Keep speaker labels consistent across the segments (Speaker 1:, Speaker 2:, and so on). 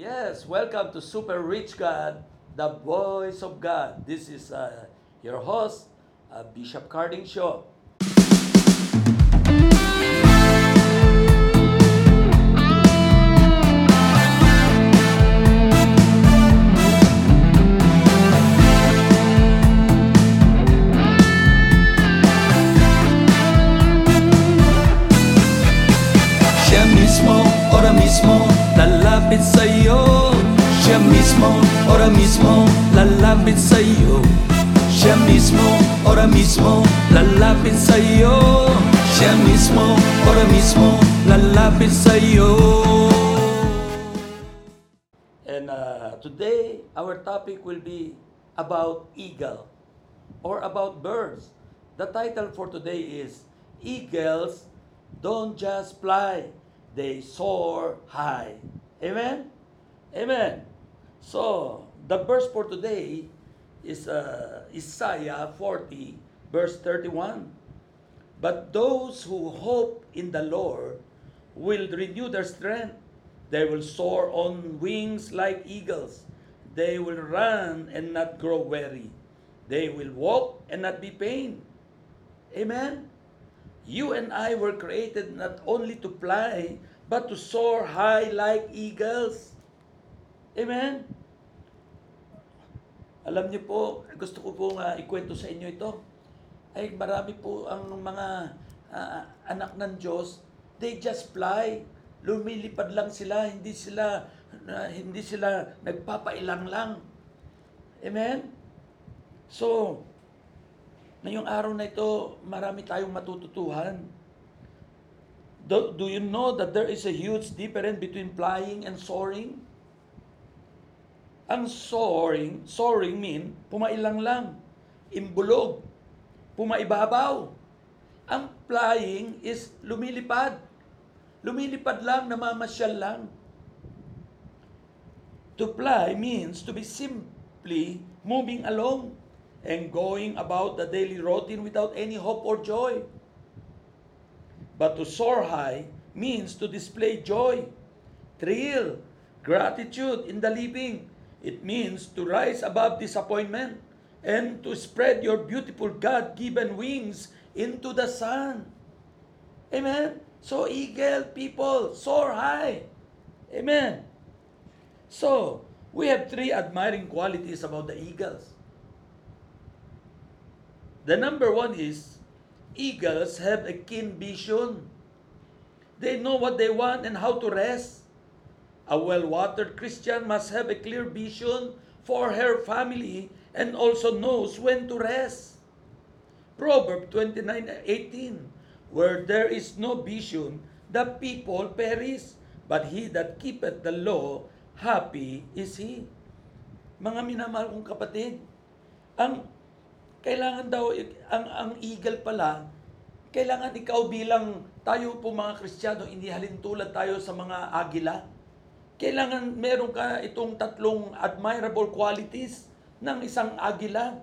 Speaker 1: Yes, welcome to Super Rich God, the voice of God. This is uh, your host, uh, Bishop Carding Show.
Speaker 2: Mismo, lalapit sa'yo Siya mismo, ora mismo, lalapit sa'yo
Speaker 1: And uh, today, our topic will be about eagle or about birds. The title for today is Eagles Don't Just Fly, They Soar High. Amen? Amen. So, the verse for today is uh, Isaiah 40, verse 31. But those who hope in the Lord will renew their strength. They will soar on wings like eagles. They will run and not grow weary. They will walk and not be pained. Amen. You and I were created not only to fly, but to soar high like eagles. Amen. Alam niyo po, gusto ko pong uh, ikwento sa inyo ito. Ay marami po ang mga ah, anak ng Diyos, they just fly. Lumilipad lang sila, hindi sila na hindi sila nagpapailang lang. Amen? So, ngayong araw na ito, marami tayong matututuhan. Do, do you know that there is a huge difference between flying and soaring? Ang soaring, soaring mean, pumailang lang, imbulog, pumaibabaw. Ang flying is lumilipad. Lumilipad lang, namamasyal lang. To fly means to be simply moving along and going about the daily routine without any hope or joy. But to soar high means to display joy, thrill, gratitude in the living. It means to rise above disappointment and to spread your beautiful God-given wings into the sun. Amen. So eagle people soar high. Amen. So, we have three admiring qualities about the eagles. The number one is eagles have a keen vision. They know what they want and how to rest. A well-watered Christian must have a clear vision for her family and also knows when to rest. Proverb 29:18 Where there is no vision, the people perish, but he that keepeth the law, happy is he. Mga minamahal kong kapatid, ang kailangan daw ang ang eagle pala kailangan ikaw bilang tayo po mga Kristiyano hindi halintulad tayo sa mga agila. Kailangan meron ka itong tatlong admirable qualities ng isang agila.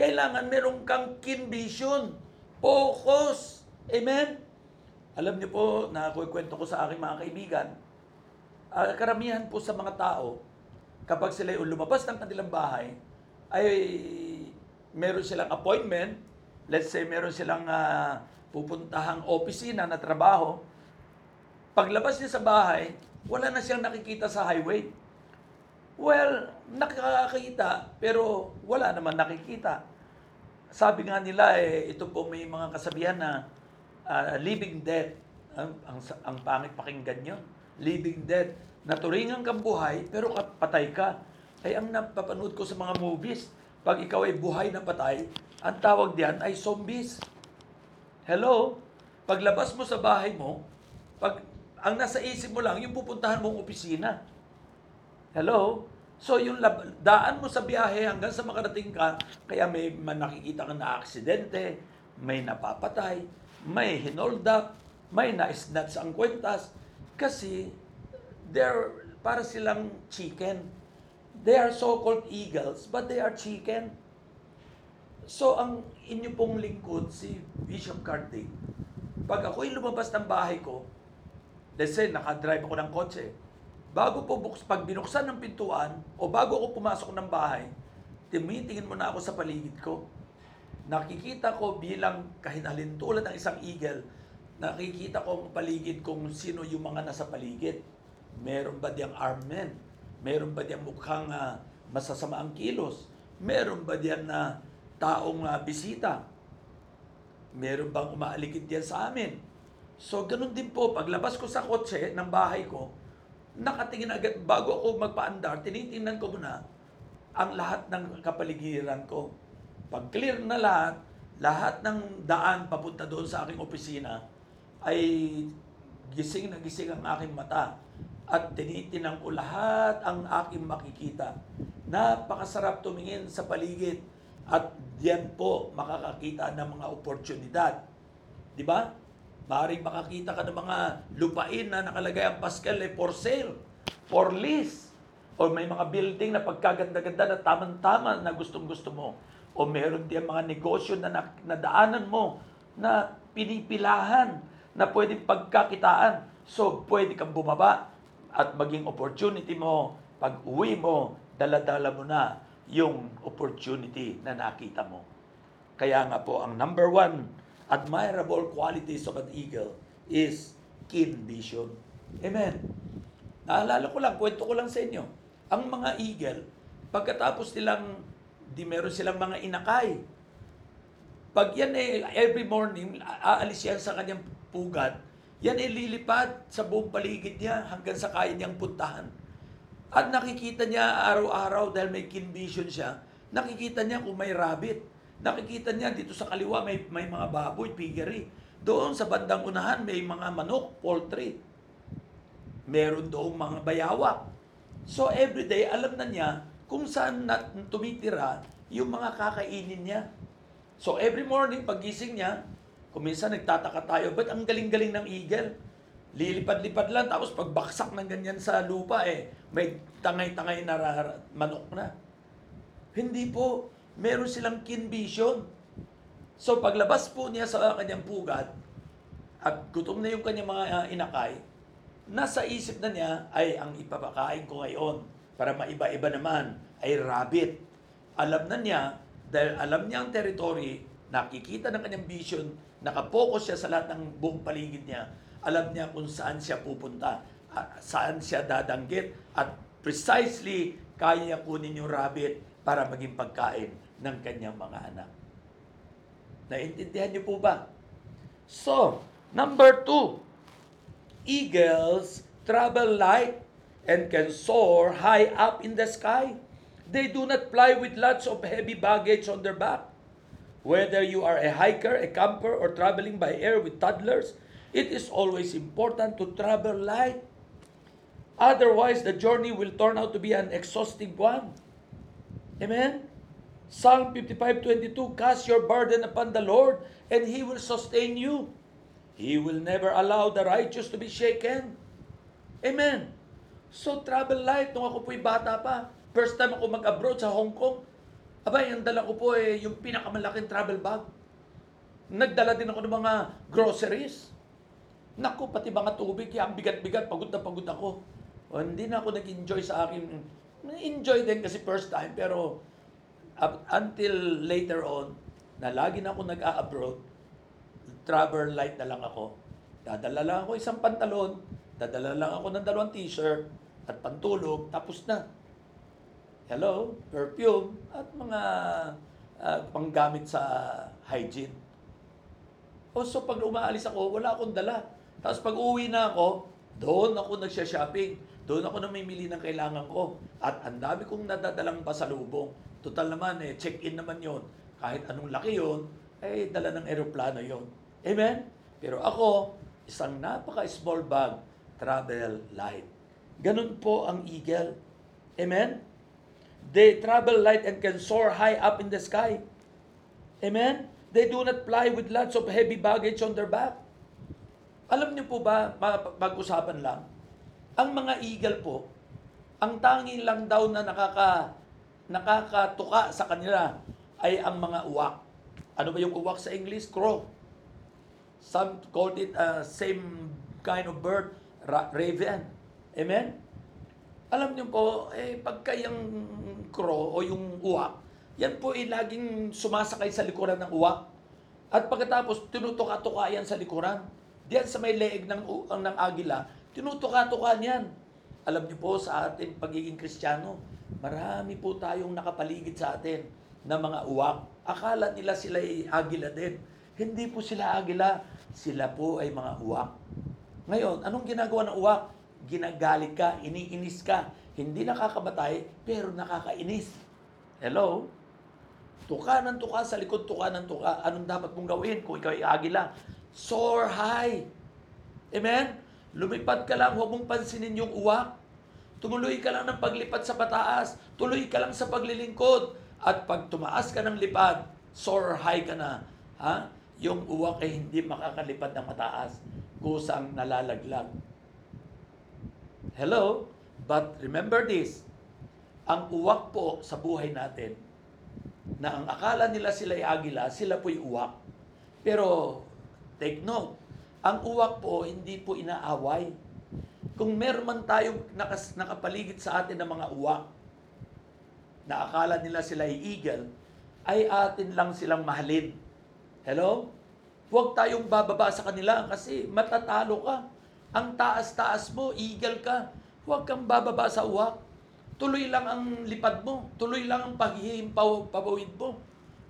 Speaker 1: Kailangan meron kang keen vision, focus. Amen? Alam niyo po, nakukwento ko sa aking mga kaibigan, ah, karamihan po sa mga tao, kapag sila yung lumabas ng kanilang bahay, ay meron silang appointment, let's say meron silang ah, pupuntahang opisina na trabaho, paglabas niya sa bahay, wala na siyang nakikita sa highway. Well, nakakakita, pero wala naman nakikita. Sabi nga nila, eh, ito po may mga kasabihan na ah, living dead. Ang, ang, ang pangit pakinggan yun. Living dead. Naturingan kang buhay, pero patay ka. Ay, ang napapanood ko sa mga movies, pag ikaw ay buhay na patay, ang tawag diyan ay zombies. Hello? Paglabas mo sa bahay mo, pag ang nasa isip mo lang, yung pupuntahan mong opisina. Hello? So yung lab- daan mo sa biyahe hanggang sa makarating ka, kaya may nakikita ka na aksidente, may napapatay, may hinold up, may na-snatch ang kwentas, kasi they're para silang chicken. They are so-called eagles, but they are chicken. So, ang inyo pong lingkod, si Bishop Carding, pag ako'y lumabas ng bahay ko, let's say, nakadrive ako ng kotse, bago po buks, pag binuksan ng pintuan o bago ako pumasok ng bahay, tumitingin muna ako sa paligid ko. Nakikita ko bilang kahinalin tulad ng isang eagle, nakikita ko ang paligid kung sino yung mga nasa paligid. Meron ba diyang armed men? Meron ba diyang mukhang ah, masasama ang kilos? Meron ba diyan na taong ah, bisita? Meron bang umaaligid diyan sa amin? So, ganun din po, paglabas ko sa kotse ng bahay ko, nakatingin agad, bago ako magpaandar, tinitingnan ko muna ang lahat ng kapaligiran ko. Pag clear na lahat, lahat ng daan papunta doon sa aking opisina ay gising na gising ang aking mata at tinitinan ko lahat ang aking makikita. Napakasarap tumingin sa paligid at diyan po makakakita ng mga oportunidad. Di ba? Maaaring makakita ka ng mga lupain na nakalagay ang Pascal eh, for sale, for lease. O may mga building na pagkaganda-ganda na tamang-tama na gustong-gusto mo. O meron din mga negosyo na- nadaanan mo na pinipilahan na pwedeng pagkakitaan. So, pwede kang bumaba at maging opportunity mo, pag uwi mo, daladala mo na yung opportunity na nakita mo. Kaya nga po, ang number one admirable qualities of an eagle is keen vision. Amen. Naalala ko lang, kwento ko lang sa inyo. Ang mga eagle, pagkatapos nilang, di meron silang mga inakay. Pag yan eh, every morning, aalis yan sa kanyang pugad, yan ay lilipad sa buong paligid niya hanggang sa kaya niyang puntahan. At nakikita niya araw-araw dahil may keen vision siya, nakikita niya kung may rabbit. Nakikita niya dito sa kaliwa may, may mga baboy, piggery. Doon sa bandang unahan may mga manok, poultry. Meron doong mga bayawak. So everyday alam na niya kung saan na tumitira yung mga kakainin niya. So every morning pagising niya, kung minsan nagtataka tayo, ba't ang galing-galing ng eagle? Lilipad-lipad lang, tapos pagbaksak ng ganyan sa lupa, eh, may tangay-tangay na manok na. Hindi po. Meron silang keen vision. So paglabas po niya sa kanyang pugad, at gutom na yung kanyang mga ah, inakay, nasa isip na niya ay ang ipapakain ko ngayon para maiba-iba naman ay rabbit. Alam na niya, dahil alam niya ang territory, nakikita ng kanyang vision, nakapokus siya sa lahat ng buong paligid niya, alam niya kung saan siya pupunta, at saan siya dadanggit, at precisely kaya niya kunin yung rabbit para maging pagkain ng kanyang mga anak. Naintindihan niyo po ba? So, number two, eagles travel light and can soar high up in the sky. They do not fly with lots of heavy baggage on their back. Whether you are a hiker, a camper, or traveling by air with toddlers, it is always important to travel light. Otherwise, the journey will turn out to be an exhausting one. Amen? Psalm 55:22 Cast your burden upon the Lord and he will sustain you. He will never allow the righteous to be shaken. Amen. So travel light nung ako po'y bata pa. First time ako mag-abroad sa Hong Kong. Abay, ang dala ko po eh, yung pinakamalaking travel bag. Nagdala din ako ng mga groceries. Naku, pati mga tubig, kaya ang bigat-bigat, pagod na pagod ako. O, hindi na ako nag-enjoy sa akin. Enjoy din kasi first time, pero up until later on, na lagi na ako nag-a-abroad, travel light na lang ako. Dadala lang ako isang pantalon, dadala lang ako ng dalawang t-shirt at pantulog, tapos na. Hello, perfume, at mga ah, panggamit sa hygiene. O so pag umaalis ako, wala akong dala. Tapos pag uwi na ako, doon ako nagsya-shopping. Doon ako namimili ng kailangan ko. At ang dami kong nadadalang pasalubong. Total naman eh, check-in naman yon. Kahit anong laki yon, eh dala ng eroplano yon. Amen? Pero ako, isang napaka-small bag, travel light. Ganun po ang eagle. Amen? They travel light and can soar high up in the sky. Amen? They do not fly with lots of heavy baggage on their back. Alam niyo po ba, ma- pag-usapan lang, ang mga eagle po, ang tangi lang daw na nakaka, nakakatuka sa kanila ay ang mga uwak. Ano ba yung uwak sa English? Crow. Some called it uh, same kind of bird, ra- raven. Amen? Alam niyo po, eh, pagka yung crow o yung uwak, yan po ay laging sumasakay sa likuran ng uwak. At pagkatapos, tinutuka-tuka yan sa likuran. Diyan sa may leeg ng, ng agila, tinutuka-tuka niyan. Alam niyo po sa ating pagiging kristyano, marami po tayong nakapaligid sa atin na mga uwak. Akala nila sila ay agila din. Hindi po sila agila, sila po ay mga uwak. Ngayon, anong ginagawa ng uwak? Ginagalit ka, iniinis ka. Hindi nakakabatay, pero nakakainis. Hello? Tuka ng tuka sa likod, tuka ng tuka. Anong dapat mong gawin kung ikaw ay agila? Soar high. Amen? Lumipad ka lang, huwag mong pansinin yung uwak. Tumuloy ka lang ng paglipat sa pataas. Tuloy ka lang sa paglilingkod. At pag tumaas ka ng lipad, soar high ka na. Ha? Yung uwak ay hindi makakalipad ng mataas. Kusang nalalaglag. Hello? But remember this, ang uwak po sa buhay natin, na ang akala nila sila ay agila, sila po'y uwak. Pero, take note, ang uwak po hindi po inaaway. Kung meron man tayong nakas, nakapaligid sa atin ng mga uwak, na akala nila sila ay eagle, ay atin lang silang mahalin. Hello? Huwag tayong bababa sa kanila kasi matatalo ka. Ang taas-taas mo, eagle ka. Huwag kang bababa sa uwak. Tuloy lang ang lipad mo. Tuloy lang ang paghihimpaw, pabawid mo.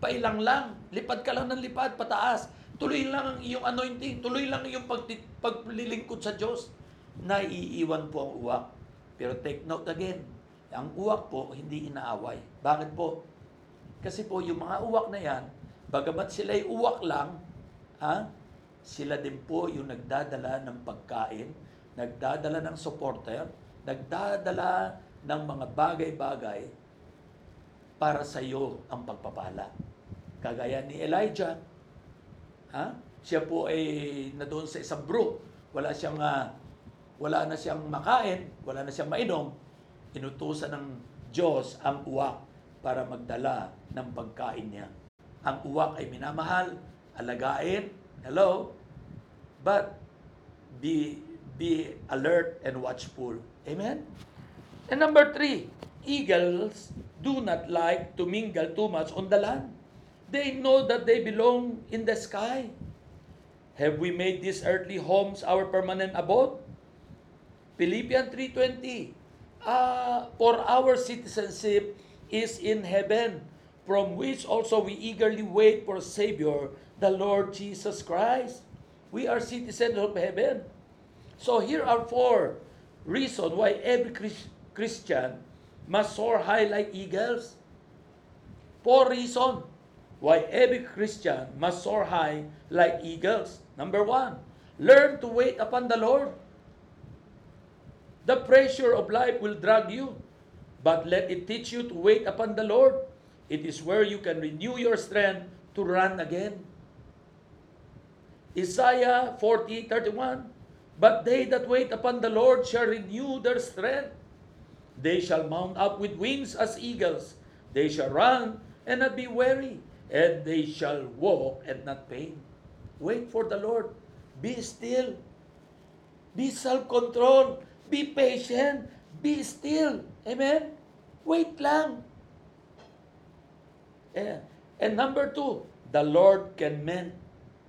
Speaker 1: Pailang lang. Lipad ka lang ng lipad, pataas. Tuloy lang ang iyong anointing. Tuloy lang ang iyong pagti- paglilingkod sa Diyos. Naiiwan po ang uwak. Pero take note again, ang uwak po hindi inaaway. Bakit po? Kasi po yung mga uwak na yan, bagamat sila ay uwak lang, ha? Sila din po yung nagdadala ng pagkain, nagdadala ng supporter, nagdadala ng mga bagay-bagay para sa iyo ang pagpapala. Kagaya ni Elijah, ha? Siya po ay na doon sa isang brook, wala siyang ah, wala na siyang makain, wala na siyang mainom, inutusan ng Diyos ang uwak para magdala ng pagkain niya. Ang uwak ay minamahal, alagain, hello, but be be alert and watchful. Amen? And number three, eagles do not like to mingle too much on the land. They know that they belong in the sky. Have we made these earthly homes our permanent abode? Philippians 3.20 uh, For our citizenship is in heaven, from which also we eagerly wait for Savior, the Lord Jesus Christ. We are citizens of heaven. So here are four reasons why every Chris- Christian must soar high like eagles. Four reasons why every Christian must soar high like eagles. Number one, learn to wait upon the Lord. The pressure of life will drag you, but let it teach you to wait upon the Lord. It is where you can renew your strength to run again. Isaiah 40:31 But they that wait upon the Lord shall renew their strength. They shall mount up with wings as eagles. They shall run and not be weary, and they shall walk and not faint. Wait for the Lord. Be still. Be self-control. Be patient. Be still. Amen? Wait lang. Yeah. And number two, the Lord can mend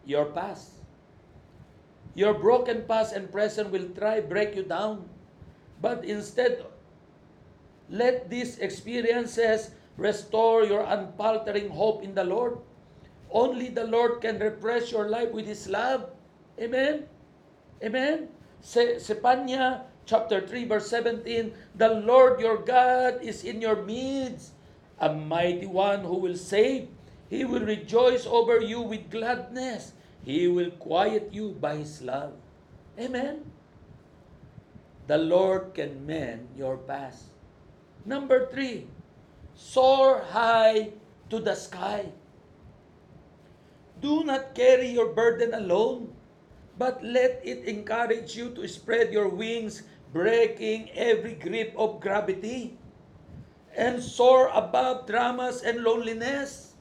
Speaker 1: your past. Your broken past and present will try break you down. But instead, let these experiences restore your unfaltering hope in the Lord. Only the Lord can refresh your life with His love. Amen? Amen? Se Sepanya chapter 3 verse 17, The Lord your God is in your midst, a mighty one who will save. He will rejoice over you with gladness. He will quiet you by His love. Amen? The Lord can mend your past. Number three, soar high to the sky. Do not carry your burden alone, but let it encourage you to spread your wings, breaking every grip of gravity, and soar above dramas and loneliness.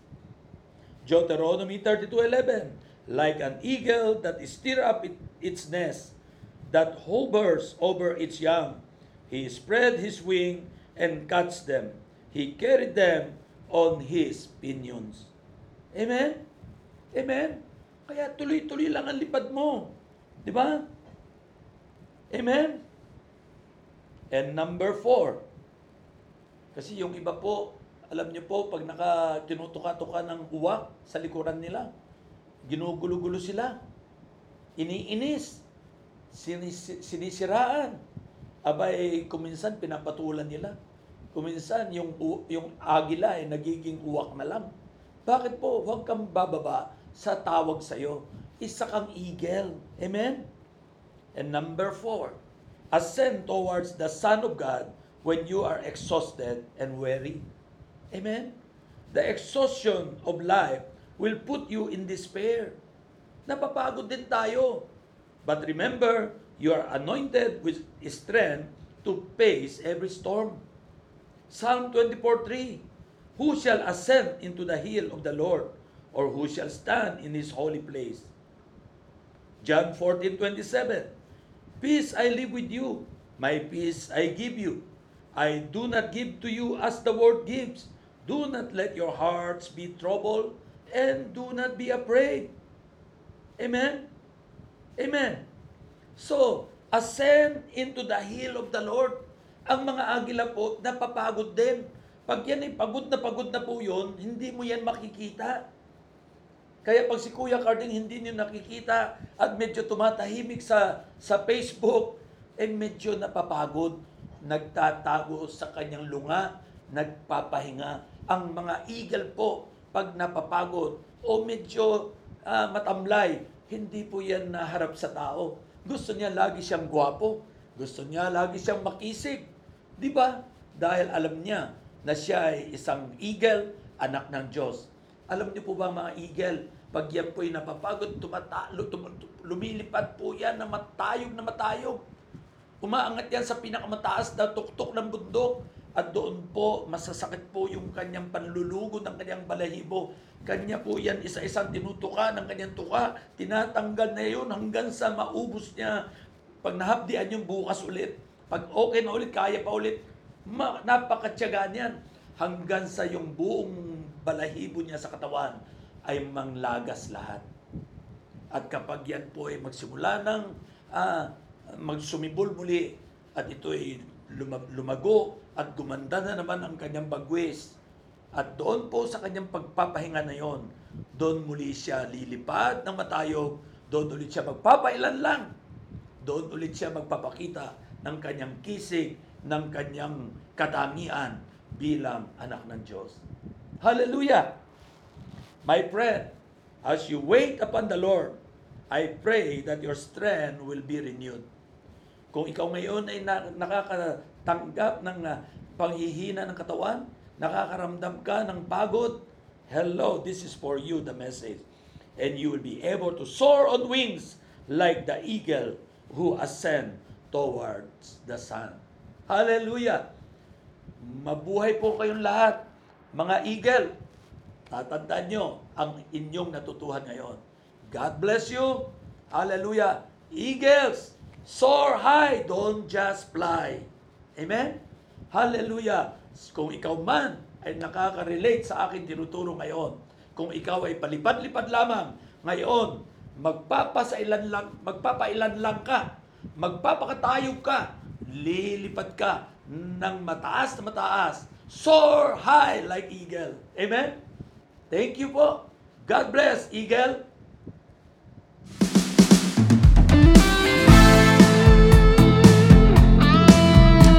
Speaker 1: Deuteronomy 32:11 Like an eagle that stir up it- its nest, that hovers over its young, He spread his wing and catch them. He carried them on his pinions. Amen? Amen? Kaya tuloy-tuloy lang ang lipad mo. Di ba? Amen? And number four, kasi yung iba po, alam niyo po, pag naka tinutuka-tuka ng uwak sa likuran nila, ginugulo-gulo sila. Iniinis. Sinis, sinisiraan. Abay, kuminsan pinapatulan nila. Kuminsan yung, yung agila ay nagiging uwak na lang. Bakit po? Huwag kang bababa sa tawag sa'yo. Isa kang eagle. Amen? And number four, ascend towards the Son of God when you are exhausted and weary. Amen? The exhaustion of life will put you in despair. Napapagod din tayo. But remember, you are anointed with strength to face every storm. Psalm 24:3 Who shall ascend into the hill of the Lord, or who shall stand in his holy place? John 14:27 Peace I leave with you, my peace I give you. I do not give to you as the world gives. Do not let your hearts be troubled, and do not be afraid. Amen? Amen. So, ascend into the hill of the Lord. Ang mga agila po, napapagod din. Pag yan ay pagod na pagod na po yun, hindi mo yan makikita. Kaya pag si Kuya Carding hindi niyo nakikita at medyo tumatahimik sa sa Facebook, eh medyo napapagod, nagtatago sa kanyang lunga, nagpapahinga. Ang mga eagle po, pag napapagod o medyo ah, matamlay, hindi po yan naharap sa tao. Gusto niya lagi siyang gwapo. Gusto niya lagi siyang makisig. Di ba? Dahil alam niya na siya ay isang eagle, anak ng Diyos. Alam niyo po ba mga eagle, pag yan po'y napapagod, tumatalo, tum- lumilipad po yan na matayog na matayog. Umaangat yan sa pinakamataas na tuktok ng bundok at doon po masasakit po yung kanyang panlulugo ng kanyang balahibo. Kanya po yan isa-isang tinutuka ng kanyang tuka, tinatanggal na yun hanggang sa maubos niya. Pag nahapdian yung bukas ulit, pag okay na ulit, kaya pa ulit, ma- napakatyaga niyan hanggang sa yung buong balahibo niya sa katawan ay manglagas lahat. At kapag yan po ay magsimula ng ah, magsumibol muli at ito ay luma- lumago at gumanda na naman ang kanyang bagwis. At doon po sa kanyang pagpapahinga na yon, doon muli siya lilipad ng matayog, doon ulit siya magpapailan lang. Doon ulit siya magpapakita ng kanyang kisig, ng kanyang katangian bilang anak ng Diyos. Hallelujah! My friend, as you wait upon the Lord, I pray that your strength will be renewed. Kung ikaw ngayon ay na, nakakatanggap ng ah, panghihina ng katawan, nakakaramdam ka ng pagod, hello, this is for you the message. And you will be able to soar on wings like the eagle who ascend towards the sun. Hallelujah! Mabuhay po kayong lahat, mga eagle. Tatandaan nyo ang inyong natutuhan ngayon. God bless you. Hallelujah. Eagles, soar high, don't just fly. Amen? Hallelujah. Kung ikaw man ay nakaka-relate sa akin tinuturo ngayon, kung ikaw ay palipad-lipad lamang, ngayon, magpapasailan lang, magpapailan lang ka, magpapakatayog ka, lilipad ka ng mataas na mataas. Soar high like eagle. Amen? Thank you po. God bless, Eagle.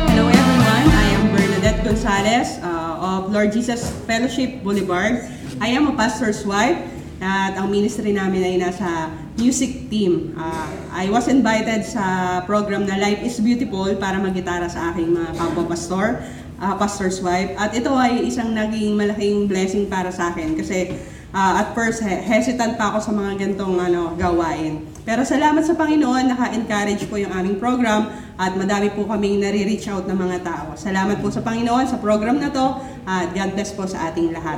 Speaker 3: Hello everyone, I am Bernadette Gonzalez uh, of Lord Jesus Fellowship Boulevard. I am a pastor's wife at ang ministry namin ay nasa music team. Uh, I was invited sa program na Life is Beautiful para magitara sa aking mga kapwa-pastor, uh, pastor's wife. At ito ay isang naging malaking blessing para sa akin kasi uh, at first he- hesitant pa ako sa mga gantong ano, gawain. Pero salamat sa Panginoon, naka-encourage po yung aming program at madami po kaming nare-reach out ng mga tao. Salamat po sa Panginoon sa program na to at God bless po sa ating lahat.